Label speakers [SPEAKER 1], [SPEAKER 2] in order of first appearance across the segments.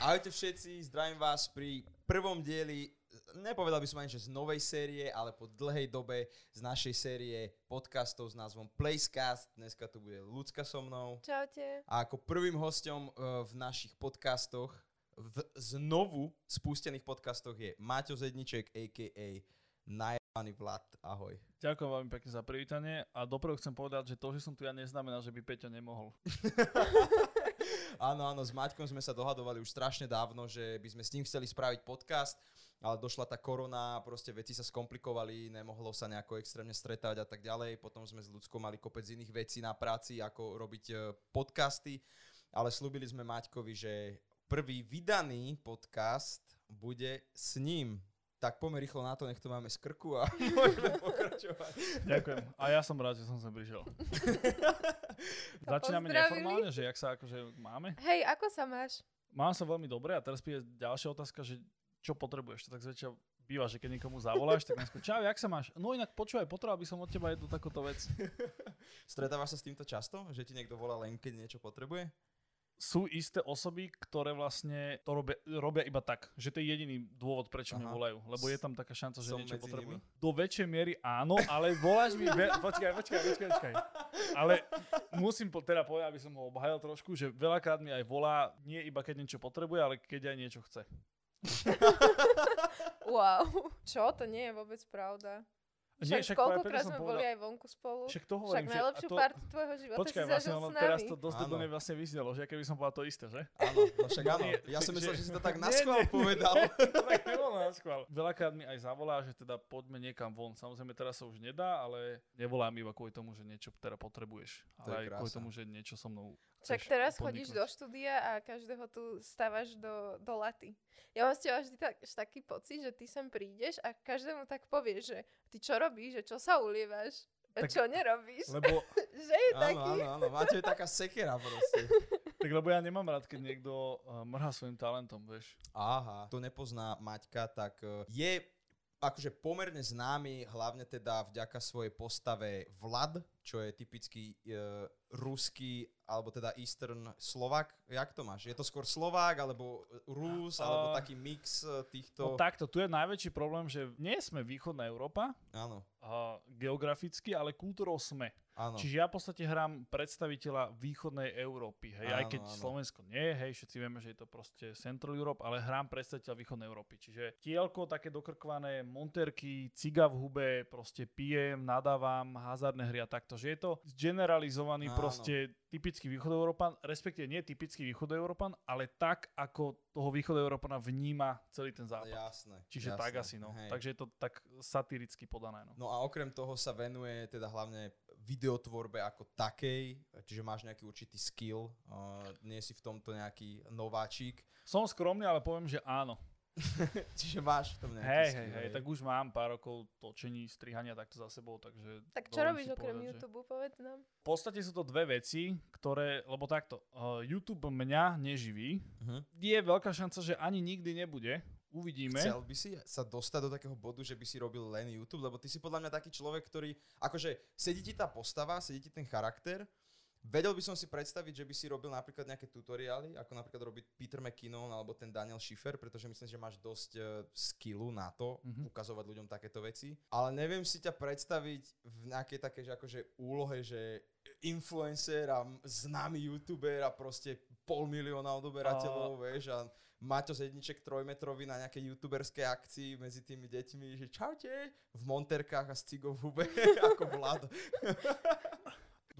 [SPEAKER 1] Ahojte všetci, zdravím vás pri prvom dieli, nepovedal by som ani, že z novej série, ale po dlhej dobe z našej série podcastov s názvom Placecast. Dneska tu bude Lucka so mnou.
[SPEAKER 2] Čaute.
[SPEAKER 1] A ako prvým hostom uh, v našich podcastoch, v znovu spustených podcastoch je Maťo Zedniček, a.k.a. Najebány Vlad. Ahoj.
[SPEAKER 3] Ďakujem veľmi pekne za privítanie a dopredu chcem povedať, že to, že som tu ja neznamená, že by Peťo nemohol.
[SPEAKER 1] áno, áno, s Maťkom sme sa dohadovali už strašne dávno, že by sme s ním chceli spraviť podcast, ale došla tá korona, proste veci sa skomplikovali, nemohlo sa nejako extrémne stretávať a tak ďalej. Potom sme s ľudskou mali kopec iných vecí na práci, ako robiť e, podcasty, ale slúbili sme Maťkovi, že prvý vydaný podcast bude s ním tak poďme rýchlo na to, nech to máme z krku a môžeme pokračovať.
[SPEAKER 3] Ďakujem. A ja som rád, že som sem prišiel. Začíname neformálne, že jak sa akože máme?
[SPEAKER 2] Hej, ako sa máš?
[SPEAKER 3] Mám sa veľmi dobre a teraz príde ďalšia otázka, že čo potrebuješ. To tak zväčša býva, že keď niekomu zavoláš, tak najskôr, čau, jak sa máš? No inak počúvaj, potreboval by som od teba jednu takúto vec.
[SPEAKER 1] Stretávaš sa s týmto často? Že ti niekto volá len, keď niečo potrebuje?
[SPEAKER 3] Sú isté osoby, ktoré vlastne to robia, robia iba tak, že to je jediný dôvod, prečo Aha. mi volajú, lebo je tam taká šanca, že Som niečo potrebujú. Do väčšej miery áno, ale voláš mi, ve- počkaj, počkaj, počkaj, počkaj. Ale musím po, teda povedať, aby som ho obhajal trošku, že veľakrát mi aj volá, nie iba keď niečo potrebuje, ale keď aj niečo chce.
[SPEAKER 2] wow, čo? To nie je vôbec pravda. Však, však koľkokrát sme povedal, boli aj vonku spolu.
[SPEAKER 3] Však to hovorím,
[SPEAKER 2] však najlepšiu to... partu tvojho života
[SPEAKER 3] Počkaj,
[SPEAKER 2] si
[SPEAKER 3] vlastne,
[SPEAKER 2] zažil s
[SPEAKER 3] nami. teraz to dosť do vlastne vyznelo, že keby som povedal to isté, že?
[SPEAKER 1] Áno, no však áno. Ja som myslel, že si to tak naschvál povedal.
[SPEAKER 3] tak nebolo naschvál. Veľakrát mi aj zavolá, že teda poďme niekam von. Samozrejme teraz sa už nedá, ale nevolám iba kvôli tomu, že niečo teda potrebuješ. Ale aj kvôli tomu, že niečo so mnou
[SPEAKER 2] Však teraz chodíš do štúdia a každého tu stávaš do, do laty. Ja mám s teba vždy tak, taký pocit, že ty sem prídeš a každému tak povieš, že ty čo robíš, že čo sa ulievaš, a tak, čo nerobíš.
[SPEAKER 3] Lebo...
[SPEAKER 2] že je
[SPEAKER 1] áno,
[SPEAKER 2] taký.
[SPEAKER 1] Áno, áno, máte taká sekera proste.
[SPEAKER 3] tak lebo ja nemám rád, keď niekto uh, mrhá svojim talentom, vieš.
[SPEAKER 1] Aha, to nepozná Maťka, tak uh, je akože pomerne známy, hlavne teda vďaka svojej postave Vlad, čo je typický uh, ruský alebo teda Eastern Slovak. Jak to máš? Je to skôr Slovák, alebo Rus, uh, alebo taký mix e, týchto...
[SPEAKER 3] No takto, tu je najväčší problém, že nie sme východná Európa.
[SPEAKER 1] Áno.
[SPEAKER 3] Uh, geograficky, ale kultúrou sme.
[SPEAKER 1] Áno.
[SPEAKER 3] Čiže ja v podstate hrám predstaviteľa východnej Európy. Hej, áno, aj keď áno. Slovensko nie, hej, všetci vieme, že je to proste Central Europe, ale hrám predstaviteľa východnej Európy. Čiže tielko, také dokrkvané monterky, ciga v hube, proste pijem, nadávam, hazardné hry a takto. Že je to generalizovaný áno. proste typický východoeurópan, respektíve nie typický východoeurópan, ale tak, ako toho východoeurópana vníma celý ten západ.
[SPEAKER 1] Jasné.
[SPEAKER 3] Čiže
[SPEAKER 1] jasné,
[SPEAKER 3] tak asi, no. Hej. Takže je to tak satiricky podané, no.
[SPEAKER 1] No a okrem toho sa venuje teda hlavne videotvorbe ako takej, čiže máš nejaký určitý skill, uh, nie si v tomto nejaký nováčik.
[SPEAKER 3] Som skromný, ale poviem, že áno.
[SPEAKER 1] Čiže máš v tom nejaký
[SPEAKER 3] Hej, hej, hej, tak už mám pár rokov točení, strihania takto za sebou, takže...
[SPEAKER 2] Tak čo robíš okrem povedať, YouTube, že... povedz nám.
[SPEAKER 3] V podstate sú to dve veci, ktoré, lebo takto, uh, YouTube mňa neživí, uh-huh. je veľká šanca, že ani nikdy nebude, Uvidíme.
[SPEAKER 1] Chcel by si sa dostať do takého bodu, že by si robil len YouTube, lebo ty si podľa mňa taký človek, ktorý, akože sedí ti tá postava, sedí ti ten charakter, Vedel by som si predstaviť, že by si robil napríklad nejaké tutoriály, ako napríklad robiť Peter McKinnon alebo ten Daniel Schiffer, pretože myslím, že máš dosť uh, skillu na to mm-hmm. ukazovať ľuďom takéto veci. Ale neviem si ťa predstaviť v nejakej také, že akože úlohe, že influencer a známy youtuber a proste pol milióna odoberateľov, a... vieš, a Maťo Zedniček trojmetrový na nejakej youtuberskej akcii medzi tými deťmi, že čaute, v monterkách a s cigou v hube, ako Vlad.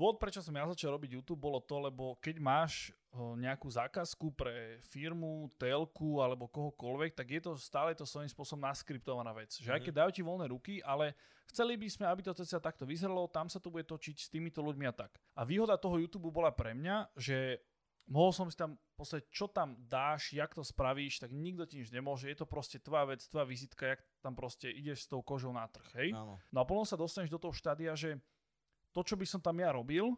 [SPEAKER 3] Dôvod, prečo som ja začal robiť YouTube, bolo to, lebo keď máš nejakú zákazku pre firmu, telku alebo kohokoľvek, tak je to stále to svojím spôsobom naskriptovaná vec. Že mm-hmm. aj keď dajú ti voľné ruky, ale chceli by sme, aby to cca takto vyzeralo, tam sa to bude točiť s týmito ľuďmi a tak. A výhoda toho YouTube bola pre mňa, že mohol som si tam poslať, čo tam dáš, jak to spravíš, tak nikto ti nič nemôže. Je to proste tvoja vec, tvoja vizitka, jak tam proste ideš s tou kožou na trh, hej?
[SPEAKER 1] Áno.
[SPEAKER 3] No a potom sa dostaneš do toho štádia, že to, čo by som tam ja robil,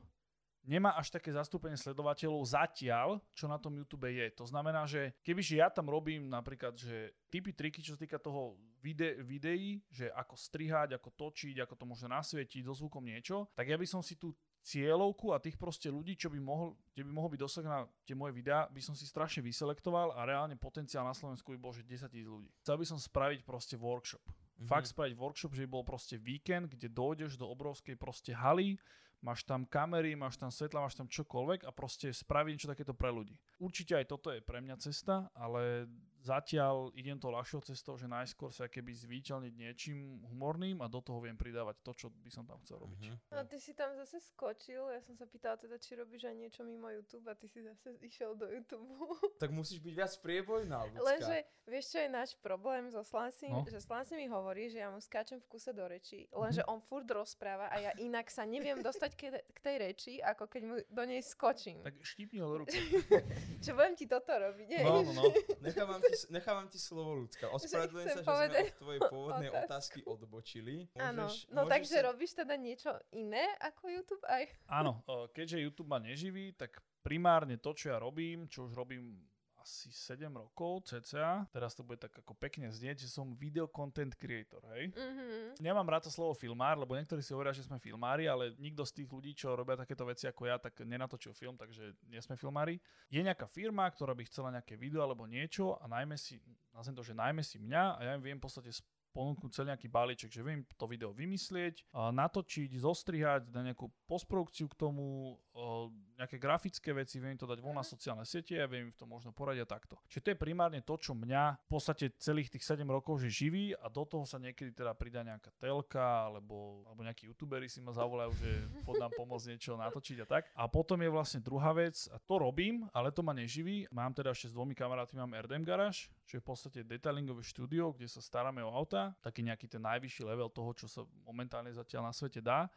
[SPEAKER 3] nemá až také zastúpenie sledovateľov zatiaľ, čo na tom YouTube je. To znamená, že kebyže ja tam robím napríklad, že typy, triky, čo sa týka toho vide- videí, že ako strihať, ako točiť, ako to môže nasvietiť so zvukom niečo, tak ja by som si tú cieľovku a tých proste ľudí, čo by mohol, kde by mohol byť dosah na tie moje videá, by som si strašne vyselektoval a reálne potenciál na Slovensku by bol, že 10 tisíc ľudí. Chcel by som spraviť proste workshop. Mm-hmm. Fakt spraviť workshop, že by bol proste víkend, kde dojdeš do obrovskej proste haly, máš tam kamery, máš tam svetla, máš tam čokoľvek a proste spraviť niečo takéto pre ľudí. Určite aj toto je pre mňa cesta, ale Zatiaľ idem to ľahšou cestou, že najskôr sa keby zvíťalniť niečím humorným a do toho viem pridávať to, čo by som tam chcel robiť.
[SPEAKER 2] Uh-huh. No ty si tam zase skočil, ja som sa pýtala teda, či robíš aj niečo mimo YouTube a ty si zase išiel do YouTube.
[SPEAKER 1] Tak musíš byť viac priebojná, ľudská.
[SPEAKER 2] Lenže vieš, čo je náš problém so Slansim? No? Že Slansi mi hovorí, že ja mu skáčem v kuse do reči, lenže uh-huh. on furt rozpráva a ja inak sa neviem dostať ke, k tej reči, ako keď mu do nej skočím.
[SPEAKER 3] Tak štípni ho do ruky.
[SPEAKER 2] čo budem ti toto robiť,
[SPEAKER 1] No, no, no. Nechávam ti ti, nechávam ti slovo ľudská. Ospravedlňujem sa, že povedať... sme od tvojej pôvodnej otázky odbočili.
[SPEAKER 2] Áno, no takže sa... robíš teda niečo iné ako YouTube aj?
[SPEAKER 3] Áno, keďže YouTube ma neživí, tak primárne to, čo ja robím, čo už robím asi 7 rokov cca. Teraz to bude tak ako pekne znieť, že som video content creator, hej? Mm-hmm. Nemám rád to slovo filmár, lebo niektorí si hovoria, že sme filmári, ale nikto z tých ľudí, čo robia takéto veci ako ja, tak nenatočil film, takže nie sme filmári. Je nejaká firma, ktorá by chcela nejaké video alebo niečo a najmä si, nazvem to, že najmä si mňa a ja im viem v podstate ponúknuť celý nejaký balíček, že viem to video vymyslieť, natočiť, zostrihať, dať nejakú postprodukciu k tomu, nejaké grafické veci, viem to dať von na sociálne siete a viem im to možno poradiť takto. Čiže to je primárne to, čo mňa v podstate celých tých 7 rokov že živí a do toho sa niekedy teda pridá nejaká telka alebo, alebo nejakí youtuberi si ma zavolajú, že pod nám pomôcť niečo natočiť a tak. A potom je vlastne druhá vec, a to robím, ale to ma neživí. Mám teda ešte s dvomi kamarátmi, mám RDM Garage, čo je v podstate detailingové štúdio, kde sa staráme o auta, taký nejaký ten najvyšší level toho, čo sa momentálne zatiaľ na svete dá.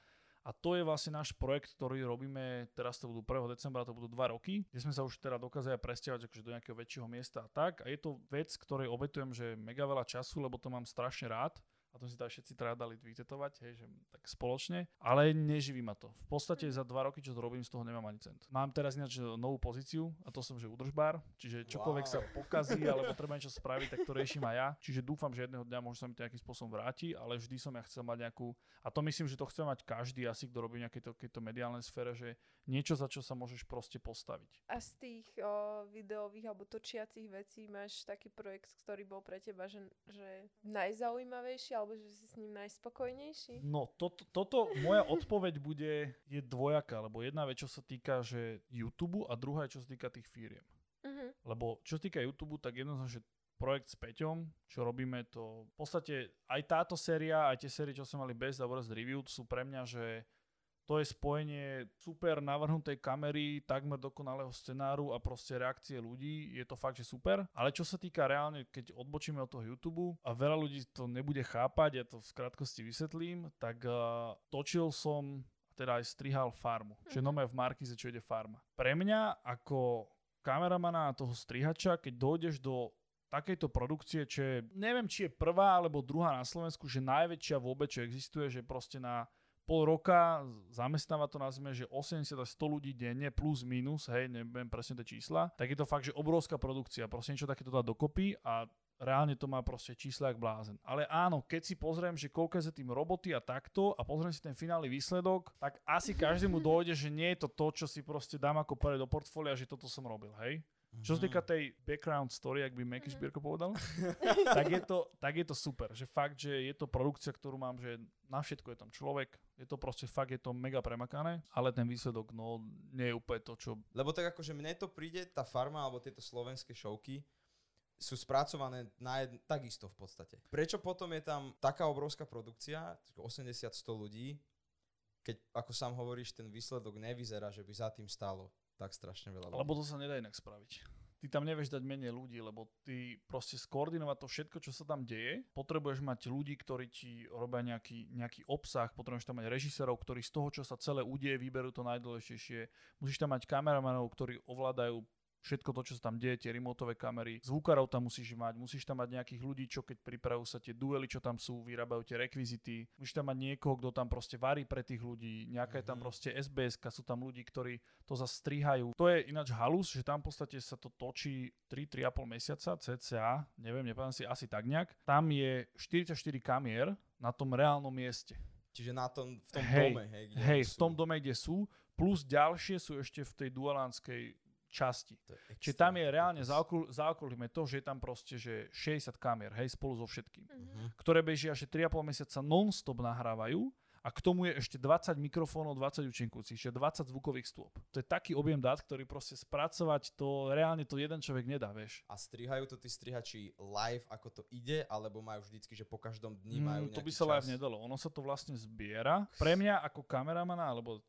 [SPEAKER 3] A to je vlastne náš projekt, ktorý robíme, teraz to budú 1. decembra, to budú 2 roky, kde sme sa už teda dokázali presťahovať akože do nejakého väčšieho miesta a tak. A je to vec, ktorej obetujem, že mega veľa času, lebo to mám strašne rád a to si tam všetci teda dali vytetovať, hej, že tak spoločne, ale neživí ma to. V podstate za dva roky, čo to robím, z toho nemám ani cent. Mám teraz ináč novú pozíciu a to som, že udržbár, čiže čokoľvek wow. sa pokazí alebo treba niečo spraviť, tak to riešim aj ja. Čiže dúfam, že jedného dňa možno sa mi to nejakým spôsobom vráti, ale vždy som ja chcel mať nejakú, a to myslím, že to chce mať každý asi, kto robí nejaké to, to mediálnej sfére, že niečo, za čo sa môžeš proste postaviť.
[SPEAKER 2] A z tých o, videových alebo točiacich vecí máš taký projekt, ktorý bol pre teba, že, že najzaujímavejší alebo že si s ním najspokojnejší?
[SPEAKER 3] No, to, to, toto, moja odpoveď bude, je dvojaká, lebo jedna vec, čo sa týka, že YouTube a druhá je, čo sa týka tých firiem. Uh-huh. Lebo čo sa týka YouTube, tak jednoznačne projekt s Peťom, čo robíme to, v podstate aj táto séria, aj tie série, čo sme mali a Worst Review, sú pre mňa, že to je spojenie super navrhnutej kamery, takmer dokonalého scenáru a proste reakcie ľudí. Je to fakt, že super. Ale čo sa týka reálne, keď odbočíme od toho YouTube a veľa ľudí to nebude chápať, ja to v krátkosti vysvetlím, tak uh, točil som teda aj strihal farmu. Mm-hmm. Čiže mhm. nové v Markize, čo ide farma. Pre mňa ako kameramana a toho strihača, keď dojdeš do takejto produkcie, čo je, neviem, či je prvá alebo druhá na Slovensku, že najväčšia vôbec, čo existuje, že proste na pol roka, zamestnáva to nazvime, že 80 až 100 ľudí denne plus minus, hej, neviem presne tie čísla, tak je to fakt, že obrovská produkcia, proste niečo takéto dá dokopy a reálne to má proste čísla jak blázen. Ale áno, keď si pozriem, že koľko je tým roboty a takto a pozriem si ten finálny výsledok, tak asi každému dojde, že nie je to to, čo si proste dám ako pare do portfólia, že toto som robil, hej. Čo sa týka mhm. tej background story, ak by Meky mhm. Špierko povedal, tak, je to, tak je to super. Že fakt, že je to produkcia, ktorú mám, že na všetko je tam človek. Je to proste fakt, je to mega premakané, ale ten výsledok, no, nie je úplne to, čo...
[SPEAKER 1] Lebo tak akože mne to príde, tá farma alebo tieto slovenské showky, sú spracované na jed... takisto v podstate. Prečo potom je tam taká obrovská produkcia, 80-100 ľudí, keď, ako sám hovoríš, ten výsledok nevyzerá, že by za tým stálo tak strašne veľa ľudí.
[SPEAKER 3] Lebo to sa nedá inak spraviť. Ty tam nevieš dať menej ľudí, lebo ty proste skoordinovať to všetko, čo sa tam deje, potrebuješ mať ľudí, ktorí ti robia nejaký, nejaký obsah, potrebuješ tam mať režisérov, ktorí z toho, čo sa celé udeje, vyberú to najdôležitejšie. Musíš tam mať kameramanov, ktorí ovládajú všetko to, čo sa tam deje, tie remotové kamery, zvukárov tam musíš mať, musíš tam mať nejakých ľudí, čo keď pripravujú sa tie duely, čo tam sú, vyrábajú tie rekvizity, musíš tam mať niekoho, kto tam proste varí pre tých ľudí, nejaká je tam
[SPEAKER 1] Mhm.
[SPEAKER 3] proste SBS, sú tam ľudí, ktorí to zastrihajú. To je ináč halus, že tam v podstate sa to točí 3-3,5 mesiaca, cca, neviem, nepamätám si asi tak nejak. Tam je 44 kamier na tom reálnom mieste.
[SPEAKER 1] Čiže na tom, v tom
[SPEAKER 3] Hej,
[SPEAKER 1] dome, hej, kde
[SPEAKER 3] Hej,
[SPEAKER 1] oni
[SPEAKER 3] v
[SPEAKER 1] sú.
[SPEAKER 3] tom dome, kde sú, plus ďalšie sú ešte v tej dualánskej časti. Čiže tam je reálne, zaokul, zaokulíme to, že je tam proste že 60 kamier, hej, spolu so všetkým,
[SPEAKER 2] Mhm.
[SPEAKER 3] ktoré bežia ešte 3,5 mesiaca non-stop nahrávajú a k tomu je ešte 20 mikrofónov, 20 účinkujúcich, čiže 20 zvukových stôp. To je taký objem dát, ktorý proste spracovať to, reálne to jeden človek nedá, vieš.
[SPEAKER 1] A strihajú to tí strihači live, ako to ide, alebo majú vždycky, že po každom dni
[SPEAKER 3] Mm,
[SPEAKER 1] majú
[SPEAKER 3] to by sa live
[SPEAKER 1] čas?
[SPEAKER 3] nedalo. Ono sa to vlastne zbiera. Pre mňa ako kameramana, alebo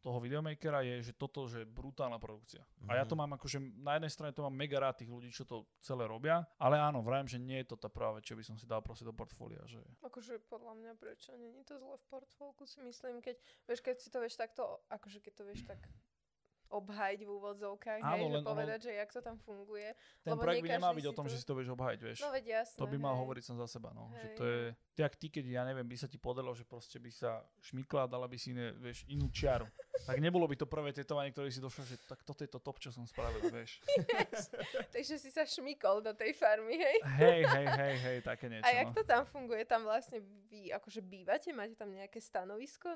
[SPEAKER 3] toho videomakera je, že toto, že brutálna produkcia. A ja to
[SPEAKER 1] Mhm.
[SPEAKER 3] mám akože, na jednej strane to mám mega rád tých ľudí, čo to celé robia, ale áno, vrajem, že nie je to tá práve, čo by som si dal proste do portfólia, že
[SPEAKER 2] Akože podľa mňa prečo není to zle v portfólku si myslím, keď, vieš, keď si to vieš takto, akože keď to vieš tak obhajiť v úvodzovkách,
[SPEAKER 3] Áno,
[SPEAKER 2] hej, že
[SPEAKER 3] len ono-
[SPEAKER 2] povedať, že jak to tam funguje.
[SPEAKER 3] ten
[SPEAKER 2] Lebo
[SPEAKER 3] projekt by nemal byť o tom,
[SPEAKER 2] to-
[SPEAKER 3] že si to vieš obhajiť, vieš.
[SPEAKER 2] No veď jasné,
[SPEAKER 3] To by mal
[SPEAKER 2] hej.
[SPEAKER 3] hovoriť som za seba, no. Že
[SPEAKER 2] Hej,
[SPEAKER 3] to je, tak ty, keď ja neviem, by sa ti podalo, že proste by sa šmykla a dala by si iné, vieš, inú čiaru. tak nebolo by to prvé tetovanie, ktoré si došiel, že tak toto je to top, čo som spravil, vieš.
[SPEAKER 2] Takže si sa šmykol do tej farmy, hej?
[SPEAKER 3] Hej, hej, hej, hej, také niečo,
[SPEAKER 2] A jak
[SPEAKER 3] no.
[SPEAKER 2] to tam funguje? Tam vlastne vy akože bývate? Máte tam nejaké stanovisko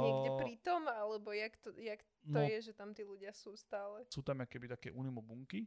[SPEAKER 2] niekde
[SPEAKER 3] O-
[SPEAKER 2] pri tom? Alebo jak to, jak to
[SPEAKER 3] No,
[SPEAKER 2] je, že tam tí ľudia sú stále?
[SPEAKER 3] sú tam keby také unimobunky,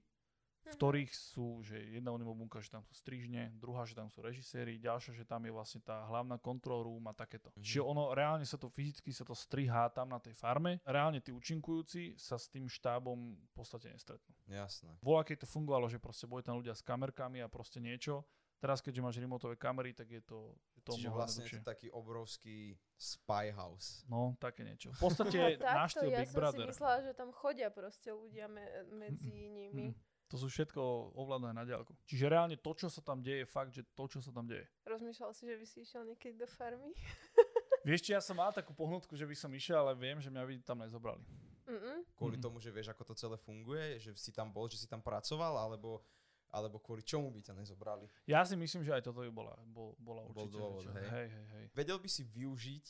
[SPEAKER 3] v
[SPEAKER 2] Mhm.
[SPEAKER 3] ktorých sú, že jedna unimobunka, že tam sú strižne, druhá, že tam sú režiséri, ďalšia, že tam je vlastne tá hlavná control room a takéto.
[SPEAKER 1] Mhm.
[SPEAKER 3] Čiže ono reálne sa to fyzicky sa to strihá tam na tej farme, reálne tí účinkujúci sa s tým štábom v podstate nestretnú.
[SPEAKER 1] Jasné.
[SPEAKER 3] Bola, keď to fungovalo, že proste boli tam ľudia s kamerkami a proste niečo. Teraz, keďže máš remotové kamery, tak je to, je to
[SPEAKER 1] Čiže vlastne je to taký obrovský spy house.
[SPEAKER 3] No, také niečo. V podstate náš
[SPEAKER 2] takto,
[SPEAKER 3] štýl
[SPEAKER 2] ja
[SPEAKER 3] Big
[SPEAKER 2] som
[SPEAKER 3] Brother.
[SPEAKER 2] si myslela, že tam chodia proste ľudia me- medzi nimi.
[SPEAKER 3] Mm. To sú všetko ovládané na diálku. Čiže reálne to, čo sa tam deje, je fakt, že to, čo sa tam deje.
[SPEAKER 2] Rozmýšľal si, že by si išiel niekedy do farmy?
[SPEAKER 3] Vieš, či ja som mal takú pohnutku, že by som išiel, ale viem, že mňa by tam nezobrali.
[SPEAKER 2] Mm-mm.
[SPEAKER 1] Kvôli
[SPEAKER 3] Mhm.
[SPEAKER 1] tomu, že vieš, ako to celé funguje, že si tam bol, že si tam pracoval, alebo, alebo kvôli čomu by ťa nezobrali.
[SPEAKER 3] Ja si myslím, že aj toto by bola, bol, bola
[SPEAKER 1] Bol
[SPEAKER 3] určite.
[SPEAKER 1] dôvod,
[SPEAKER 3] že-
[SPEAKER 1] hej.
[SPEAKER 3] hej, hej, hej.
[SPEAKER 1] Vedel by si využiť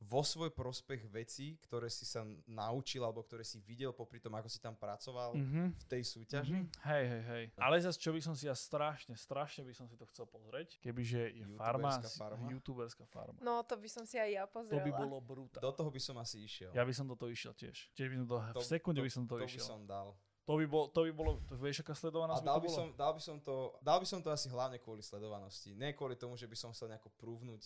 [SPEAKER 1] vo svoj prospech veci, ktoré si sa naučil, alebo ktoré si videl popri tom, ako si tam pracoval
[SPEAKER 3] Mhm.
[SPEAKER 1] v tej súťaži?
[SPEAKER 3] Mhm. Hej, hej, hej. Ale zase, čo by som si ja strašne, strašne by som si to chcel pozrieť, kebyže je farma,
[SPEAKER 1] Youtuberská farma?
[SPEAKER 3] youtuberská farma.
[SPEAKER 2] No, to by som si aj ja
[SPEAKER 3] To
[SPEAKER 2] pozrela.
[SPEAKER 3] by bolo brutálne.
[SPEAKER 1] Do toho by som asi išiel.
[SPEAKER 3] Ja by som do toho išiel tiež. Tiež by som to,
[SPEAKER 1] To-
[SPEAKER 3] v sekunde
[SPEAKER 1] to-
[SPEAKER 3] by som do
[SPEAKER 1] to
[SPEAKER 3] toho
[SPEAKER 1] by
[SPEAKER 3] išiel.
[SPEAKER 1] som dal.
[SPEAKER 3] To by, bol, to by bolo, to vieš, aká
[SPEAKER 1] A
[SPEAKER 3] sledovanosť by
[SPEAKER 1] dal by,
[SPEAKER 3] bolo?
[SPEAKER 1] som, dal, by som to, dal by som to asi hlavne kvôli sledovanosti. Nie kvôli tomu, že by som chcel nejako prúvnuť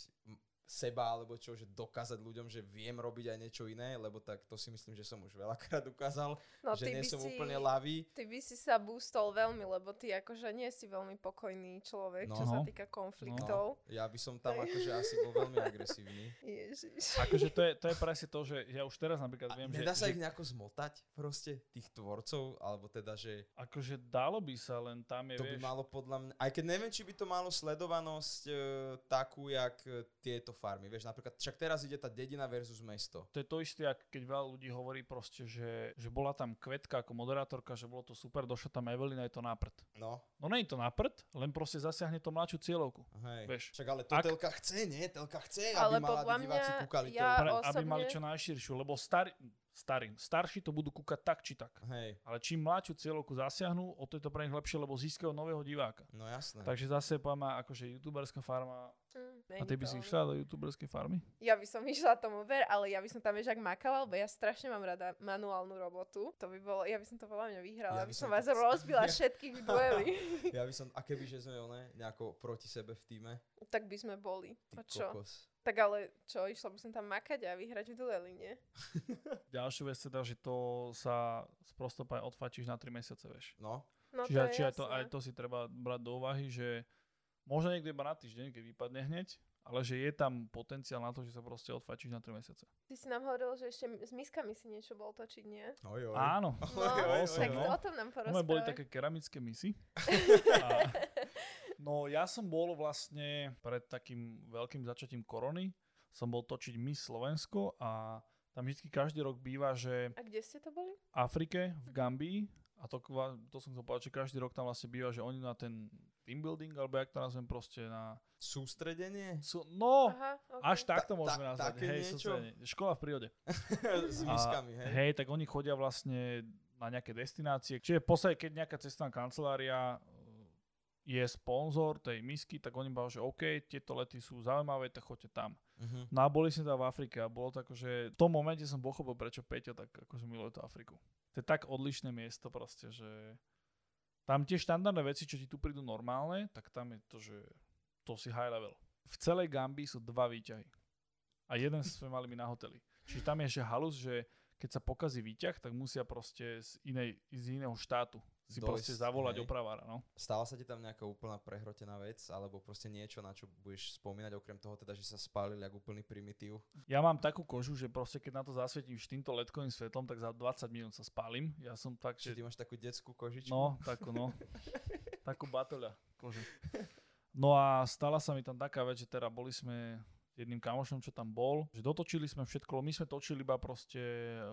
[SPEAKER 1] seba, alebo čo, že dokázať ľuďom, že viem robiť aj niečo iné, lebo tak to si myslím, že som už veľakrát ukázal,
[SPEAKER 2] no,
[SPEAKER 1] že nie
[SPEAKER 2] by
[SPEAKER 1] som
[SPEAKER 2] si,
[SPEAKER 1] úplne lavý.
[SPEAKER 2] Ty by si sa boostol veľmi, lebo ty akože nie si veľmi pokojný človek, čo
[SPEAKER 1] No.
[SPEAKER 2] sa
[SPEAKER 3] No.
[SPEAKER 2] týka konfliktov.
[SPEAKER 1] Ja by som tam akože asi bol veľmi agresívny.
[SPEAKER 2] Ježiš.
[SPEAKER 3] Akože to je, to je presne to, že ja už teraz napríklad
[SPEAKER 1] A
[SPEAKER 3] viem, že,
[SPEAKER 1] nedá sa
[SPEAKER 3] že
[SPEAKER 1] ich nejako zmotať proste, tých tvorcov, alebo teda, že
[SPEAKER 3] akože dalo by sa, len tam je,
[SPEAKER 1] to by
[SPEAKER 3] vieš,
[SPEAKER 1] malo podľa mňa, aj keď neviem, či by to malo sledovanosť e, takú, jak e, tieto farmy. Vieš, napríklad, však teraz ide tá dedina versus mesto.
[SPEAKER 3] to je to isté, ako keď veľa ľudí hovorí proste, že, že bola tam Kvetka ako moderátorka, že bolo to super, došla tam Evelina, je to na prd.
[SPEAKER 1] No,
[SPEAKER 3] No nie je to na prd, len proste zasiahne to mladšiu cieľovku.
[SPEAKER 1] hej.
[SPEAKER 3] Vieš.
[SPEAKER 1] Však ale to
[SPEAKER 3] Ak-
[SPEAKER 1] telka chce, nie? Telka chce,
[SPEAKER 2] Ale
[SPEAKER 1] aby mala diváci kúkali
[SPEAKER 2] ja-
[SPEAKER 1] telku.
[SPEAKER 3] Pre, aby
[SPEAKER 2] osobne-
[SPEAKER 3] mali čo najširšiu, lebo starý, starým, starší to budú kúkať tak či tak.
[SPEAKER 1] Hej,
[SPEAKER 3] Ale čím mladšiu cieľovku zasiahnu, o to je to pre nich lepšie, lebo získajú nového diváka.
[SPEAKER 1] no jasné.
[SPEAKER 3] Takže zase poviem, akože youtuberská farma.
[SPEAKER 2] Mm,
[SPEAKER 3] A ty by si išla do youtuberskej farmy?
[SPEAKER 2] Ja by som išla tomu ver, ale ja by som tam vieš, ak makala, lebo ja strašne mám rada manuálnu robotu. To by bolo, ja by som to podľa mňa vyhrala,
[SPEAKER 1] Ja
[SPEAKER 2] by som
[SPEAKER 1] som
[SPEAKER 2] vás
[SPEAKER 1] to-
[SPEAKER 2] rozbila všetkých v dueli.
[SPEAKER 1] Ja by som, a keby, že sme one, nejako proti sebe v týme,
[SPEAKER 2] tak by sme boli.
[SPEAKER 1] ty
[SPEAKER 2] A čo?
[SPEAKER 1] kokos.
[SPEAKER 2] Tak ale čo, išla by som tam makať a vyhrať v dueli, nie?
[SPEAKER 3] Ďalšiu vec teda, že to sa sprosto povedať odfačíš na 3 mesiace, vieš.
[SPEAKER 1] No,
[SPEAKER 2] No
[SPEAKER 3] Čiže
[SPEAKER 2] to je
[SPEAKER 3] či aj, to, aj to si treba brať do úvahy, že možno niekde iba na týždeň, keď vypadne hneď, ale že je tam potenciál na to, že sa proste odfačíš na 3 mesiace.
[SPEAKER 2] Ty si nám hovoril, že ešte s miskami si niečo bol točiť, nie?
[SPEAKER 1] oj, oj.
[SPEAKER 3] Áno.
[SPEAKER 2] No,
[SPEAKER 1] oj, oj,
[SPEAKER 2] tak
[SPEAKER 3] oj.
[SPEAKER 2] o tom nám
[SPEAKER 3] U mňa boli
[SPEAKER 2] porozprávaj.
[SPEAKER 3] také keramické misy. A, no ja som bol vlastne pred takým veľkým začatím korony, som bol točiť Miss Slovensko a tam vždy každý rok býva, že
[SPEAKER 2] A kde ste to boli?
[SPEAKER 3] v Afrike, v Gambii A to, to som chcel povedať, že každý rok tam vlastne býva, že oni na ten team building, alebo jak to nazvem proste na...
[SPEAKER 1] Sústredenie?
[SPEAKER 3] Sú, no,
[SPEAKER 2] Aha, okay.
[SPEAKER 3] až takto
[SPEAKER 1] Ta-
[SPEAKER 3] môžeme
[SPEAKER 1] ta-
[SPEAKER 3] nazvať.
[SPEAKER 1] také
[SPEAKER 3] Hej, sústredenie. Škola v prírode.
[SPEAKER 1] S miskami, hej?
[SPEAKER 3] Hej, tak oni chodia vlastne na nejaké destinácie. Čiže v podstate, keď nejaká cestovná kancelária je sponzor tej misky, tak oni povedia, že OK, tieto lety sú zaujímavé, tak choďte tam.
[SPEAKER 1] Mhm.
[SPEAKER 3] No a boli sme tam v Afrike a bolo to akože, v tom momente som pochopil, prečo Peťo tak akože miluje tú Afriku. To je tak odlišné miesto proste, že tam tie štandardné veci, čo ti tu prídu normálne, tak tam je to, že to si high level. V celej Gambii sú dva výťahy. A jeden sme mali my na hoteli. Čiže tam je že halus, že keď sa pokazí výťah, tak musia proste z, inej, z iného štátu si
[SPEAKER 1] Dojsť,
[SPEAKER 3] proste zavolať
[SPEAKER 1] hej.
[SPEAKER 3] opravára. No.
[SPEAKER 1] Stala sa ti tam nejaká úplná prehrotená vec, alebo proste niečo, na čo budeš spomínať, okrem toho teda, že sa spálili ako úplný primitív?
[SPEAKER 3] Ja mám takú kožu, že proste keď na to zasvietíš týmto ledkovým svetlom, tak za 20 minút sa spálim. Ja som tak,
[SPEAKER 1] Čiže
[SPEAKER 3] že...
[SPEAKER 1] ty máš takú detskú kožičku?
[SPEAKER 3] No, takú no. takú batoľa kože. No a stala sa mi tam taká vec, že teda boli sme s jedným kamošom, čo tam bol, že dotočili sme všetko, my sme točili iba proste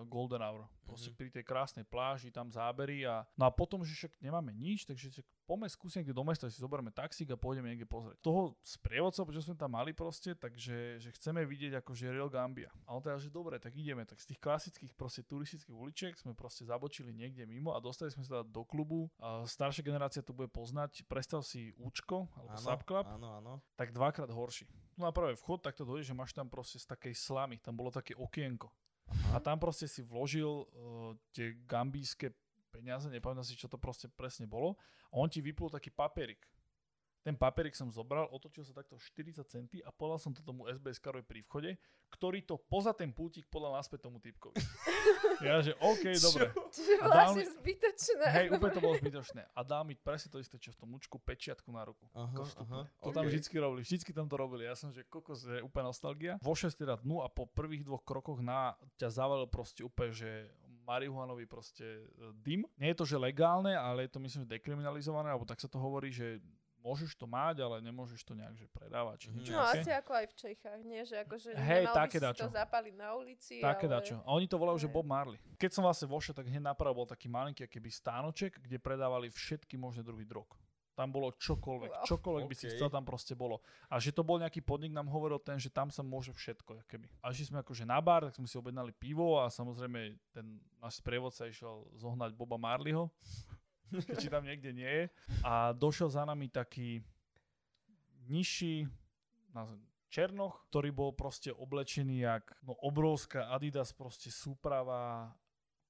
[SPEAKER 3] Golden Hour. Proste
[SPEAKER 1] Mhm.
[SPEAKER 3] pri tej krásnej pláži, tam zábery a no a potom, že však nemáme nič, takže však poďme skúsiť niekde do mesta, si zoberieme taxík a pôjdeme niekde pozrieť. Toho sprievodca, čo sme tam mali proste, takže že chceme vidieť akože Real Gambia. A on teda, že dobre, tak ideme. Tak z tých klasických proste turistických uličiek sme proste zabočili niekde mimo a dostali sme sa teda do klubu. A staršia generácia to bude poznať. Predstav si Účko alebo
[SPEAKER 1] áno,
[SPEAKER 3] Subclub
[SPEAKER 1] áno, áno.
[SPEAKER 3] tak dvakrát horší. No na prvé vchod, tak to dojde, že máš tam proste z takej slamy, tam bolo také okienko. A tam proste si vložil uh, tie gambijské peniaze, nepamätám si, čo to proste presne bolo. A on ti vyplul taký papierik. Ten papierik som zobral, otočil sa takto 40 centy a podal som to tomu SBS karovi pri vchode, ktorý to poza ten pútik podal naspäť tomu typkovi. ja, že OK, dobre.
[SPEAKER 2] Čiže
[SPEAKER 3] dal
[SPEAKER 2] vlastne
[SPEAKER 3] mi-
[SPEAKER 2] zbytočné.
[SPEAKER 3] Hej, úplne to bolo zbytočné. A dal mi presne to isté, čo v tom účku, pečiatku na ruku.
[SPEAKER 1] Aha, aha.
[SPEAKER 3] To tam
[SPEAKER 1] okej.
[SPEAKER 3] vždycky robili, vždycky tam to robili. Ja som, že kokos, že úplne nostalgia. Vo 6 teda dnu a po prvých dvoch krokoch na ťa zavalil proste úplne, že marihuanový proste e, dym. Nie je to, že legálne, ale je to myslím, že dekriminalizované, alebo tak sa to hovorí, že môžeš to mať, ale nemôžeš to nejak že predávať. Či
[SPEAKER 1] Mhm.
[SPEAKER 3] niečo
[SPEAKER 2] No
[SPEAKER 3] také.
[SPEAKER 2] asi ako aj v Čechách, nie? Že akože nemal
[SPEAKER 3] také
[SPEAKER 2] by si
[SPEAKER 3] dačo.
[SPEAKER 2] to zapaliť na ulici,
[SPEAKER 3] Také
[SPEAKER 2] ale...
[SPEAKER 3] dačo. A oni to volajú, že. Bob Marley. Keď som vlastne vošiel, tak hneď napravo bol taký malinký keby stánoček, kde predávali všetky možné druhy drog. Tam bolo čokoľvek,
[SPEAKER 2] Wow.
[SPEAKER 3] čokoľvek by si chcel, tam proste bolo. A že to bol nejaký podnik, nám hovoril ten, že tam sa môže všetko, keby. A išli sme akože na bar, tak sme si objednali pivo a samozrejme ten náš sprievodca išiel zohnať Boba Marleyho, či tam niekde nie je. A došiel za nami taký nižší, Černoch, ktorý bol proste oblečený jak no, obrovská Adidas proste súprava,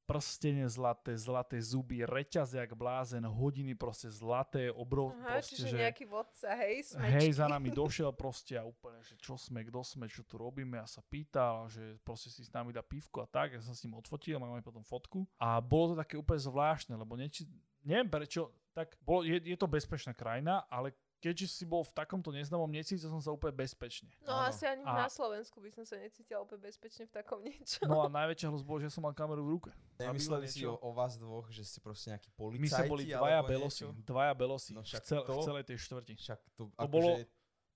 [SPEAKER 3] prstenie zlaté, zlaté zuby, reťaz jak blázen, hodiny proste zlaté, obrov,
[SPEAKER 2] Aha,
[SPEAKER 3] proste,
[SPEAKER 2] čiže
[SPEAKER 3] že
[SPEAKER 2] nejaký vodca, hej, smečky.
[SPEAKER 3] hej, za nami došiel proste a úplne, že čo sme, kto sme, čo tu robíme a sa pýtal, že proste si s nami dá pivko a tak, ja som s ním odfotil, máme potom fotku a bolo to také úplne zvláštne, lebo neči, neviem prečo, tak bolo, je, je to bezpečná krajina, ale keďže si bol v takomto neznámom, necítil som sa úplne bezpečne.
[SPEAKER 2] No
[SPEAKER 1] Áno.
[SPEAKER 2] asi ani
[SPEAKER 3] A-
[SPEAKER 2] na Slovensku by som sa necítila úplne bezpečne v takom niečom.
[SPEAKER 3] No a najväčšia hlúsť bolo, že som mal kameru v ruke.
[SPEAKER 1] Nemysleli si o, o vás dvoch, že ste proste nejakí
[SPEAKER 3] My
[SPEAKER 1] policajti
[SPEAKER 3] sme boli dvaja belosi,
[SPEAKER 1] niečo?
[SPEAKER 3] dvaja belosi
[SPEAKER 1] No
[SPEAKER 3] v, cel, v
[SPEAKER 1] to-
[SPEAKER 3] celej tej štvrti.
[SPEAKER 1] Však to,
[SPEAKER 3] To
[SPEAKER 1] akože,
[SPEAKER 3] bolo-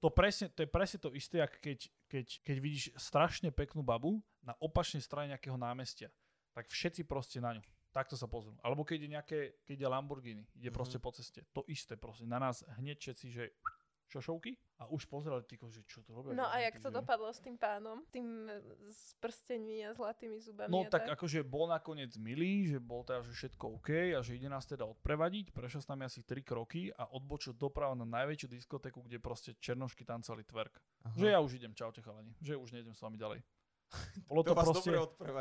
[SPEAKER 3] To, presne, to je presne to isté, ako keď, keď, keď vidíš strašne peknú babu na opačnej strane nejakého námestia. Tak všetci proste na ňu. Takto sa pozrú. Alebo keď je nejaké, keď je Lamborghini, ide
[SPEAKER 1] Mhm.
[SPEAKER 3] proste po ceste. To isté proste. Na nás hneď všetci, že šošovky a už pozerali týko, že čo to robia.
[SPEAKER 2] No a jak to
[SPEAKER 3] že-
[SPEAKER 2] dopadlo s tým pánom? Tým e, s prstenmi a zlatými zubami
[SPEAKER 3] No
[SPEAKER 2] a
[SPEAKER 3] tak akože bol nakoniec milý, že bol teda, že všetko OK a že ide nás teda odprevadiť. Prešiel s nami asi 3 kroky a odbočil doprava na najväčšiu diskotéku, kde proste černošky tancovali twerk.
[SPEAKER 1] Aha.
[SPEAKER 3] Že ja už idem, čaute chalani, že už nejdem s vami ďalej. Bolo
[SPEAKER 1] to
[SPEAKER 3] to,
[SPEAKER 1] vás
[SPEAKER 3] proste,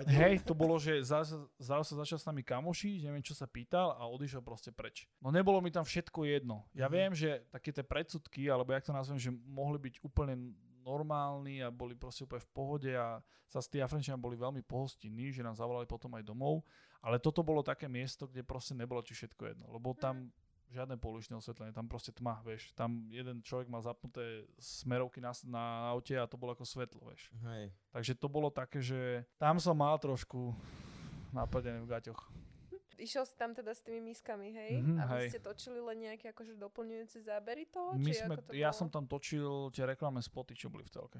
[SPEAKER 3] hej, to bolo, že zrazu sa začal s nami kamoši, neviem čo sa pýtal a odišiel proste preč. No nebolo mi tam všetko jedno. Ja
[SPEAKER 1] Mhm.
[SPEAKER 3] viem, že také tie predsudky, alebo jak to nazvem, že mohli byť úplne normálni a boli proste úplne v pohode a zase tí Afrenčania boli veľmi pohostinní, že nás zavolali potom aj domov. Ale toto bolo také miesto, kde proste nebolo ti všetko jedno, lebo tam žiadne pouličné osvetlenie, tam proste tma, vieš. Tam jeden človek mal zapnuté smerovky na, na aute a to bolo ako svetlo, vieš.
[SPEAKER 1] Hej.
[SPEAKER 3] Takže to bolo také, že tam som mal trošku napadený v gaťoch.
[SPEAKER 2] Išiel si tam teda s tými miskami, hej?
[SPEAKER 3] Mhm,
[SPEAKER 2] a vy
[SPEAKER 3] hej.
[SPEAKER 2] ste točili len nejaké akože doplňujúce zábery toho?
[SPEAKER 3] My
[SPEAKER 2] či
[SPEAKER 3] sme,
[SPEAKER 2] ako to
[SPEAKER 3] ja
[SPEAKER 2] bolo?
[SPEAKER 3] som tam točil tie reklamné spoty, čo boli v telke.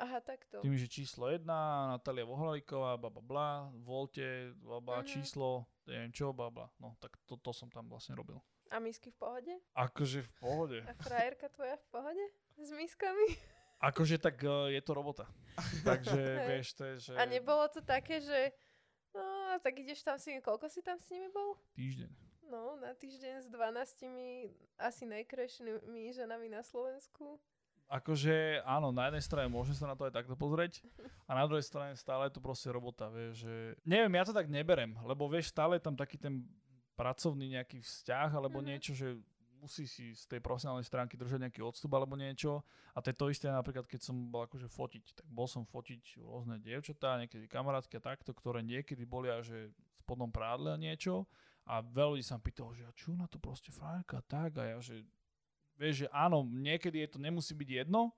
[SPEAKER 2] Aha, takto.
[SPEAKER 3] Tým, že číslo 1, Natália Vohlalíková, bla bla bla, volte, bla bla,
[SPEAKER 2] Mhm.
[SPEAKER 3] číslo, neviem čo, bla bla. No, tak to, to som tam vlastne robil.
[SPEAKER 2] A misky v pohode?
[SPEAKER 3] Akože v pohode.
[SPEAKER 2] A frajerka tvoja v pohode? S miskami?
[SPEAKER 3] Akože tak uh, je to robota. Takže vieš, to je, že
[SPEAKER 2] A nebolo to také, že no, tak ideš tam s nimi, koľko si tam s nimi bol?
[SPEAKER 3] týždeň.
[SPEAKER 2] No, na týždeň s 12 asi najkrajšími ženami na Slovensku.
[SPEAKER 3] Akože áno, na jednej strane môžem sa na to aj takto pozrieť a na druhej strane stále je to proste robota, vieš, že... Neviem, ja to tak neberem, lebo vieš, stále je tam taký ten pracovný nejaký vzťah alebo
[SPEAKER 2] Mhm.
[SPEAKER 3] niečo, že musí si z tej profesionálnej stránky držať nejaký odstup alebo niečo. A to je to isté napríklad, keď som bol akože fotiť, tak bol som fotiť rôzne dievčatá, niekedy kamarátky a takto, ktoré niekedy boli až že spodnom prádle a niečo. A veľa ľudí sa pýtalo, že a čo na to proste frajerka, tak? A ja, že vieš, že áno, niekedy je to nemusí byť jedno,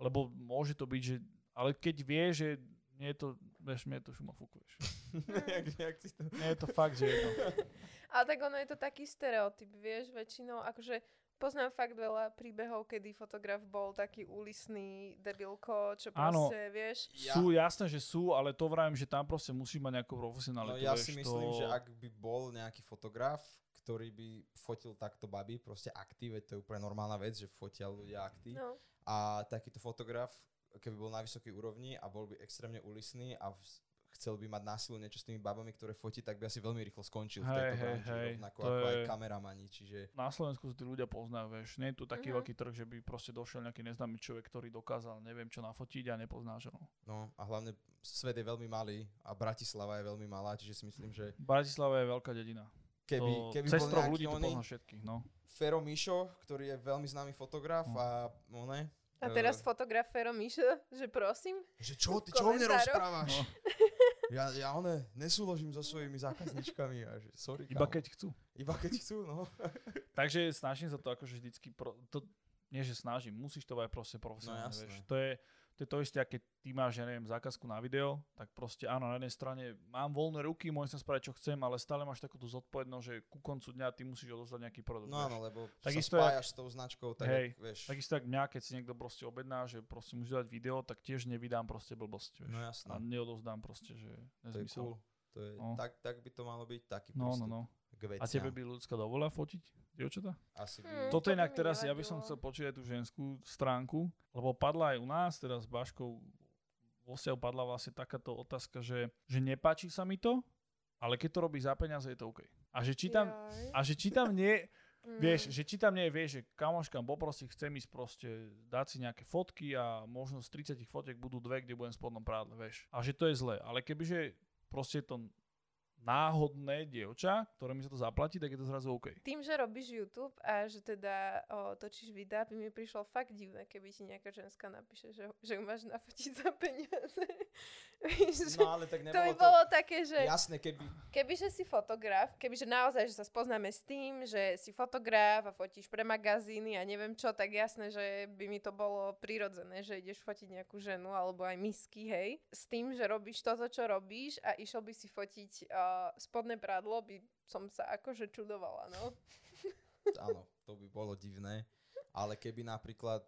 [SPEAKER 3] lebo môže to byť, že, ale keď vie, že nie je to, vieš, mne je to šuma fúku, vieš.
[SPEAKER 1] jak, jak si to...
[SPEAKER 3] Nie je to fakt, že jedno.
[SPEAKER 2] Ale tak ono je to taký stereotyp, vieš, väčšinou, akože poznám fakt veľa príbehov, kedy fotograf bol taký úlisný debilko, čo
[SPEAKER 3] Áno.
[SPEAKER 2] proste, vieš.
[SPEAKER 1] Ja,
[SPEAKER 3] Sú, jasné, že sú, ale to vravím, že tam proste musí mať nejakú
[SPEAKER 1] no
[SPEAKER 3] profesionalitu,
[SPEAKER 1] ja
[SPEAKER 3] vieš,
[SPEAKER 1] si myslím,
[SPEAKER 3] to...
[SPEAKER 1] že ak by bol nejaký fotograf, ktorý by fotil takto baby, proste akty, veď to je úplne normálna vec, že fotia ľudia akty.
[SPEAKER 2] No.
[SPEAKER 1] A takýto fotograf, keby bol na vysokej úrovni a bol by extrémne úlisný a v, chcel by mať násilu niečo s tými babami, ktoré fotí, tak by asi veľmi rýchlo skončil v
[SPEAKER 3] Hej,
[SPEAKER 1] tejto
[SPEAKER 3] hej,
[SPEAKER 1] branži,
[SPEAKER 3] hej,
[SPEAKER 1] rovnako
[SPEAKER 3] to
[SPEAKER 1] ako aj
[SPEAKER 3] je-
[SPEAKER 1] kameramani, čiže
[SPEAKER 3] Na Slovensku tí ľudia poznajú, vieš. Nie je tu taký
[SPEAKER 2] Mhm.
[SPEAKER 3] veľký trh, že by proste došiel nejaký neznámy človek, ktorý dokázal neviem čo nafotiť a nepozná ženu.
[SPEAKER 1] no a hlavne svet je veľmi malý a Bratislava je veľmi malá, čiže si myslím, že
[SPEAKER 3] Bratislava je veľká dedina.
[SPEAKER 1] keby,
[SPEAKER 3] to,
[SPEAKER 1] keby
[SPEAKER 3] cez
[SPEAKER 1] bol
[SPEAKER 3] troch
[SPEAKER 1] nejaký
[SPEAKER 3] ľudí to
[SPEAKER 1] oný,
[SPEAKER 3] pozná všetkých, no.
[SPEAKER 1] Fero Mišo, ktorý je veľmi známy fotograf
[SPEAKER 3] No.
[SPEAKER 1] a one,
[SPEAKER 2] A teraz
[SPEAKER 1] Eh.
[SPEAKER 2] fotograf Fero Mišo, že prosím.
[SPEAKER 1] že čo, ty čo o mne rozprávaš?
[SPEAKER 3] No.
[SPEAKER 1] Ja, ja one nesúložím so svojimi zákazničkami a že sorry,
[SPEAKER 3] Iba
[SPEAKER 1] kámo.
[SPEAKER 3] keď chcú.
[SPEAKER 1] Iba keď chcú, no.
[SPEAKER 3] Takže snažím sa to akože vždycky, pro, to, nie že snažím, musíš to aj proste profesionálne,
[SPEAKER 1] jasné.
[SPEAKER 3] vieš. To je, to je to isté, keď ty máš, ja neviem, zákazku na video, tak proste áno, na jednej strane mám voľné ruky, môžem sa spraviť, čo chcem, ale stále máš takúto zodpovednosť, že ku koncu dňa ty musíš odozdať nejaký produkt.
[SPEAKER 1] No áno, lebo
[SPEAKER 3] Takisto
[SPEAKER 1] sa spájaš s tou značkou, tak
[SPEAKER 3] Hej,
[SPEAKER 1] vieš.
[SPEAKER 3] Takisto tak mňa, keď si niekto proste objedná, že proste musí dať video, tak tiež nevydám proste blbosť, vieš.
[SPEAKER 1] No jasné.
[SPEAKER 3] A neodozdám proste, že
[SPEAKER 1] To je
[SPEAKER 3] nezmysel.
[SPEAKER 1] cool. To je,
[SPEAKER 3] No.
[SPEAKER 1] tak, tak by to malo byť taký
[SPEAKER 3] No, no, no.
[SPEAKER 1] k veciam.
[SPEAKER 3] A tebe by ľudská dovolila fotiť, dievčatá?
[SPEAKER 1] Asi by...
[SPEAKER 2] Hmm.
[SPEAKER 3] Toto
[SPEAKER 2] to
[SPEAKER 3] inak
[SPEAKER 2] mi
[SPEAKER 3] teraz, ja by som
[SPEAKER 2] nevadilo.
[SPEAKER 3] chcel počuť aj tú ženskú stránku, lebo padla aj u nás, teraz s Baškou vo padla vlastne takáto otázka, že, že nepáči sa mi to, ale keď to robí za peniaze, je to OK. A že či tam,
[SPEAKER 2] Jaj.
[SPEAKER 3] a že či tam nie,
[SPEAKER 2] Mm.
[SPEAKER 3] vieš, že či tam nie, vieš, že kamoška poprosí, chcem ísť proste dať si nejaké fotky a možno z 30 fotiek budú dve, kde budem v spodnom prádle, vieš. A že to je zlé. Ale kebyže proste je to náhodné dievča, ktoré mi sa to zaplatí, tak je to zrazu OK.
[SPEAKER 2] Tým, že robíš YouTube a že teda o, točíš videá, by mi prišlo fakt divné, keby ti nejaká ženská napíše, že, že ju máš nafotiť za peniaze. Že
[SPEAKER 1] No ale tak
[SPEAKER 2] to by
[SPEAKER 1] nebolo to...
[SPEAKER 2] bolo také, že
[SPEAKER 1] Jasné, keby...
[SPEAKER 2] kebyže si fotograf, kebyže naozaj, že sa spoznáme s tým, že si fotograf a fotíš pre magazíny a neviem čo, tak jasné, že by mi to bolo prirodzené, že ideš fotiť nejakú ženu alebo aj misky, hej. S tým, že robíš toto, čo robíš a išiel by si fotiť spodné prádlo, by som sa akože čudovala, no.
[SPEAKER 1] Áno, to by bolo divné. Ale keby napríklad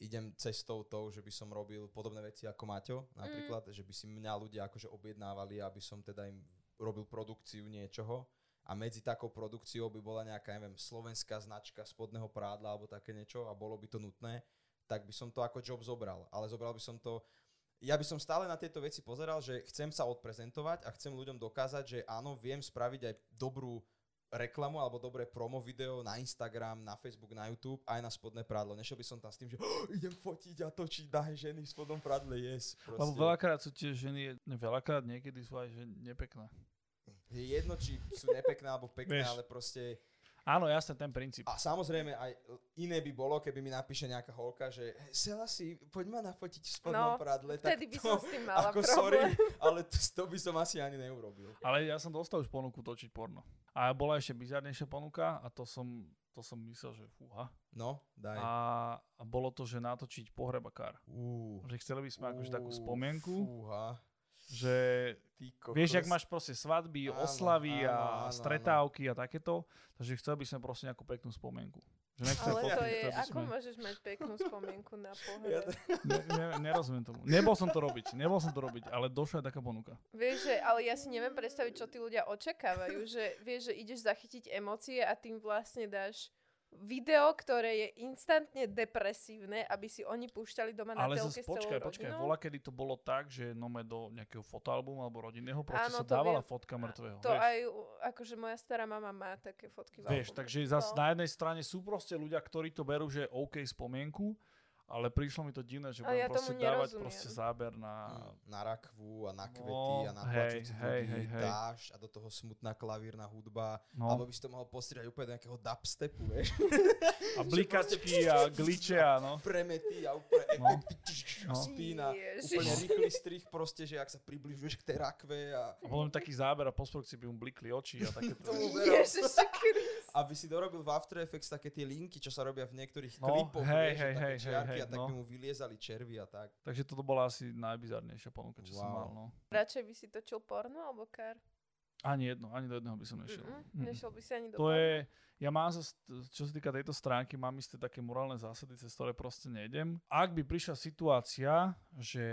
[SPEAKER 1] idem cestou tou, že by som robil podobné veci ako Maťo, napríklad, že by si mňa ľudia akože objednávali, aby som teda im robil produkciu niečoho a medzi takou produkciou by bola nejaká, neviem, slovenská značka spodného prádla alebo také niečo a bolo by to nutné, tak by som to ako job zobral. Ale zobral by som to ja by som stále na tieto veci pozeral, že chcem sa odprezentovať a chcem ľuďom dokázať, že áno, viem spraviť aj dobrú reklamu alebo dobré promo video na Instagram, na Facebook, na YouTube aj na spodné prádlo. Nešiel by som tam s tým, že oh, idem fotiť a točiť daj ženy v spodnom prádle, yes.
[SPEAKER 3] Lebo
[SPEAKER 1] Proste.
[SPEAKER 3] veľakrát sú tie ženy, veľakrát niekedy sú aj že nepekné.
[SPEAKER 1] Je jedno, či sú nepekné alebo pekné,
[SPEAKER 3] Vieš.
[SPEAKER 1] ale proste...
[SPEAKER 3] Áno, jasne, ten princíp.
[SPEAKER 1] A samozrejme aj iné by bolo, keby mi napíše nejaká holka, že Sela si, poď ma nafotiť v spodnom
[SPEAKER 2] No,
[SPEAKER 1] prádle.
[SPEAKER 2] Vtedy by
[SPEAKER 1] to,
[SPEAKER 2] som s tým mala
[SPEAKER 1] ako
[SPEAKER 2] problém.
[SPEAKER 1] sorry, ale to, to by som asi ani neurobil.
[SPEAKER 3] Ale ja som dostal už ponuku točiť porno. A bola ešte bizarnejšia ponuka a to som, to som myslel, že fúha.
[SPEAKER 1] No, daj.
[SPEAKER 3] A, a bolo to, že natočiť pohrebakár.
[SPEAKER 1] Ú,
[SPEAKER 3] Že chceli by sme akože takú spomienku,
[SPEAKER 1] Fúha,
[SPEAKER 3] že
[SPEAKER 1] ty
[SPEAKER 3] vieš, jak máš proste svadby,
[SPEAKER 1] Áno,
[SPEAKER 3] oslavy
[SPEAKER 1] áno,
[SPEAKER 3] a
[SPEAKER 1] áno, áno.
[SPEAKER 3] stretávky a takéto, takže chcel by som proste nejakú peknú spomienku. Že
[SPEAKER 2] Ale to
[SPEAKER 3] fotky,
[SPEAKER 2] je, ako
[SPEAKER 3] sme-
[SPEAKER 2] môžeš mať peknú spomienku na
[SPEAKER 1] Ja
[SPEAKER 2] pohľad?
[SPEAKER 1] to-
[SPEAKER 3] Ne, ne, nerozumiem tomu. Nebol som to robiť, nebol som to robiť, ale došla taká ponuka.
[SPEAKER 2] Vieš, že, ale ja si neviem predstaviť, čo tí ľudia očakávajú, že vieš, že ideš zachytiť emócie a tým vlastne dáš video, ktoré je instantne depresívne, aby si oni púšťali doma na
[SPEAKER 3] Ale
[SPEAKER 2] telke
[SPEAKER 3] zase
[SPEAKER 2] s
[SPEAKER 3] počkaj, počkaj,
[SPEAKER 2] rodinou.
[SPEAKER 3] bola kedy to bolo tak, že nome do nejakého fotoalbumu alebo rodinného proste
[SPEAKER 2] Áno,
[SPEAKER 3] sa dávala
[SPEAKER 2] viem.
[SPEAKER 3] fotka mŕtvého.
[SPEAKER 2] To
[SPEAKER 3] vieš.
[SPEAKER 2] aj, akože moja stará mama má také fotky v
[SPEAKER 3] Vieš,
[SPEAKER 2] albume.
[SPEAKER 3] takže zase
[SPEAKER 2] No.
[SPEAKER 3] na jednej strane sú proste ľudia, ktorí to berú, že OK spomienku, ale prišlo mi to divné, že budem
[SPEAKER 2] ja
[SPEAKER 3] proste dávať proste záber na...
[SPEAKER 1] na rakvu a na kvety
[SPEAKER 3] No,
[SPEAKER 1] a na
[SPEAKER 3] hej,
[SPEAKER 1] plačúcich
[SPEAKER 3] hej, hej, hej.
[SPEAKER 1] dáš a do toho smutná klavírna hudba.
[SPEAKER 3] No,
[SPEAKER 1] Alebo by si to mohol postriať úplne do nejakého dubstepu, vieš.
[SPEAKER 3] a blikačky a gliče a no.
[SPEAKER 1] Premety a úplne
[SPEAKER 3] No. No.
[SPEAKER 1] spína.
[SPEAKER 2] Ježiš.
[SPEAKER 1] Úplne rýchly strih proste, že ak sa približuješ k tej rakve a
[SPEAKER 3] A potom taký záber a postprodukcii by mu blikli oči a takéto.
[SPEAKER 1] tomu
[SPEAKER 2] Kriste.
[SPEAKER 1] Aby si dorobil v After Effects také tie linky, čo sa robia v niektorých
[SPEAKER 3] No,
[SPEAKER 1] klipoch,
[SPEAKER 3] hej,
[SPEAKER 1] vieš,
[SPEAKER 3] hej,
[SPEAKER 1] také
[SPEAKER 3] hej,
[SPEAKER 1] čiarky
[SPEAKER 3] hej,
[SPEAKER 1] a tak
[SPEAKER 3] no.
[SPEAKER 1] by mu vyliezali červy a tak.
[SPEAKER 3] Takže toto bola asi najbizarnejšia ponuka, čo som
[SPEAKER 1] Wow.
[SPEAKER 3] mal. No.
[SPEAKER 2] Radšej by si točil porno alebo kar?
[SPEAKER 3] Ani jedno, ani do jedného by som nešiel.
[SPEAKER 2] Mm-mm,
[SPEAKER 3] Mm.
[SPEAKER 2] Nešiel by si ani do
[SPEAKER 3] To je, ja mám čo sa týka tejto stránky, mám isté také morálne zásady, cez ktoré proste nejdem. Ak by prišla situácia, že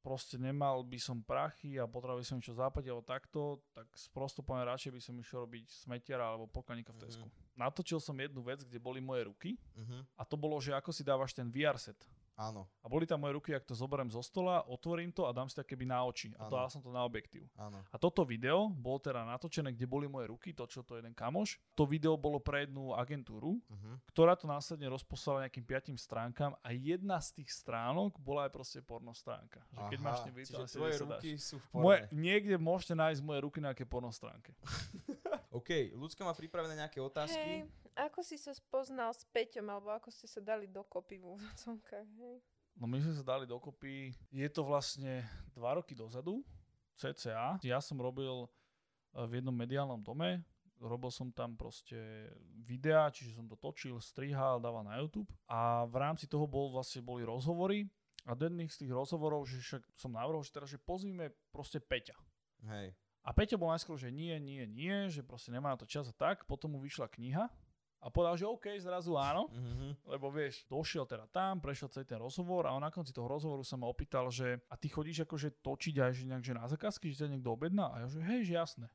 [SPEAKER 3] proste nemal by som prachy a potreboval by som čo zaplatiť alebo takto, tak sprosto poviem radšej by som išiel robiť smetiara alebo pokladníka v
[SPEAKER 1] Mhm.
[SPEAKER 3] Tesku. Natočil som jednu vec, kde boli moje ruky
[SPEAKER 1] Mhm.
[SPEAKER 3] a to bolo, že ako si dávaš ten VR set.
[SPEAKER 1] Áno,
[SPEAKER 3] A boli tam moje ruky, ak to zoberiem zo stola, otvorím to a dám si to keby na oči. A dal som to na objektív.
[SPEAKER 1] áno.
[SPEAKER 3] A toto video bolo teda natočené, kde boli moje ruky, točil to jeden kamoš. To video bolo pre jednu agentúru,
[SPEAKER 1] Mhm.
[SPEAKER 3] ktorá to následne rozposlala nejakým piatým stránkam a jedna z tých stránok bola aj proste porno stránka. Že keď máš ten
[SPEAKER 1] Aha, čiže tvoje
[SPEAKER 3] sa dáš.
[SPEAKER 1] ruky sú v
[SPEAKER 3] Moje,
[SPEAKER 1] porne.
[SPEAKER 3] niekde môžete nájsť moje ruky na nejaké porno stránke.
[SPEAKER 1] OK, ľudská má pripravené nejaké otázky.
[SPEAKER 2] Hej, ako si sa spoznal s Peťom, alebo ako ste sa dali dokopy v úvodzovkách, hej?
[SPEAKER 3] No my sme sa dali dokopy, je to vlastne dva roky dozadu, cca. Ja som robil eh, v jednom mediálnom dome, robil som tam proste videá, čiže som to točil, strihal, dával na YouTube a v rámci toho bol vlastne boli rozhovory a do jedných z tých rozhovorov, že však som navrhol, že teraz, že pozvíme proste Peťa.
[SPEAKER 1] Hej.
[SPEAKER 3] A Peťo bol najskôr, že nie, nie, nie, že proste nemá to čas a tak. Potom mu vyšla kniha a povedal, že OK, zrazu áno.
[SPEAKER 1] Mhm.
[SPEAKER 3] Lebo vieš, došiel teda tam, prešiel celý ten rozhovor a on na konci toho rozhovoru sa ma opýtal, že a ty chodíš akože točiť aj že nejak, že na zákazky, že ťa niekto objedná? A ja že hej, že jasné.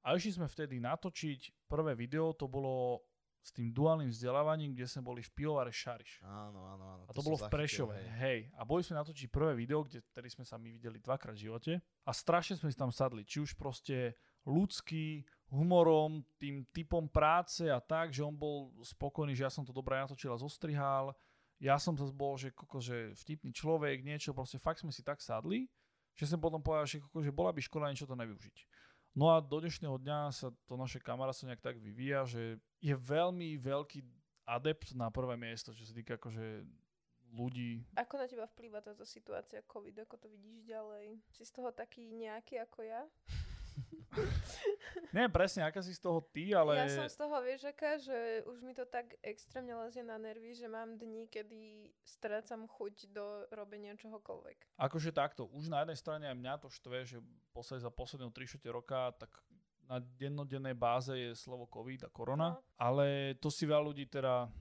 [SPEAKER 3] A išli sme vtedy natočiť prvé video, to bolo s tým duálnym vzdelávaním, kde sme boli v pivovare Šariš.
[SPEAKER 1] Áno, áno, áno.
[SPEAKER 3] A to,
[SPEAKER 1] som
[SPEAKER 3] bolo v Prešove,
[SPEAKER 1] hej.
[SPEAKER 3] hej. A boli sme natočiť prvé video, kde tedy sme sa my videli dvakrát v živote. A strašne sme si tam sadli. Či už proste ľudský, humorom, tým typom práce a tak, že on bol spokojný, že ja som to dobre natočil a zostrihal. Ja som zase bol, že, koko, že vtipný človek, niečo, proste fakt sme si tak sadli, že som potom povedal, že, koko, že bola by škoda niečo to nevyužiť. No a do dnešného dňa sa to naše kamarátstvo nejak tak vyvíja, že je veľmi veľký adept na prvé miesto, čo sa týka akože ľudí.
[SPEAKER 2] Ako na teba vplýva táto situácia COVID, ako to vidíš ďalej? Si z toho taký nejaký ako ja?
[SPEAKER 3] Neviem presne, aká si z toho ty, ale...
[SPEAKER 2] Ja som z toho, vieš, aká, že už mi to tak extrémne lezie na nervy, že mám dní, kedy strácam chuť do robenia čohokoľvek.
[SPEAKER 3] Akože takto, už na jednej strane aj mňa to štve, že posled za posledného 3 roka, tak na dennodennej báze je slovo COVID a korona,
[SPEAKER 2] No.
[SPEAKER 3] ale to si veľa ľudí teda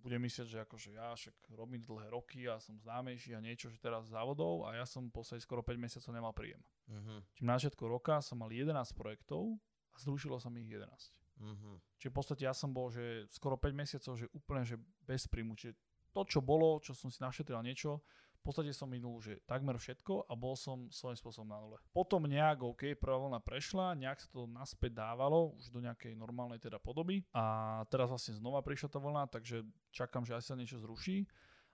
[SPEAKER 3] bude myslieť, že akože ja však robím dlhé roky a som známejší a niečo, že teraz závodov a ja som posledných skoro 5 mesiacov nemal príjem.
[SPEAKER 1] Mhm.
[SPEAKER 3] Čiže na začiatku roka som mal 11 projektov a zrušilo sa mi ich 11.
[SPEAKER 1] Mhm.
[SPEAKER 3] Čiže v podstate ja som bol, že skoro 5 mesiacov, že úplne, že bez príjmu. Čiže to, čo bolo, čo som si našetril niečo, v podstate som minul, že takmer všetko a bol som svojím spôsobom na nule. Potom nejak, OK, prvá vlna prešla, nejak sa to naspäť dávalo, už do nejakej normálnej teda podoby a teraz vlastne znova prišla tá vlna, takže čakám, že aj sa niečo zruší.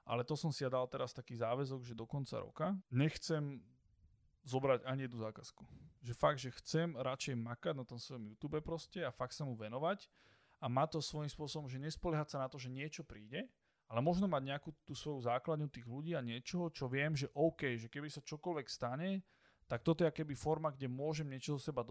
[SPEAKER 3] Ale to som si ja dal teraz taký záväzok, že do konca roka nechcem zobrať ani jednu zákazku. Že fakt, že chcem radšej makať na tom svojom YouTube proste a fakt sa mu venovať a má to svojím spôsobom, že nespoliehať sa na to, že niečo príde, ale možno mať nejakú tú svoju základňu tých ľudí a niečo, čo viem, že OK, že keby sa čokoľvek stane, tak toto je keby forma, kde môžem niečo zo seba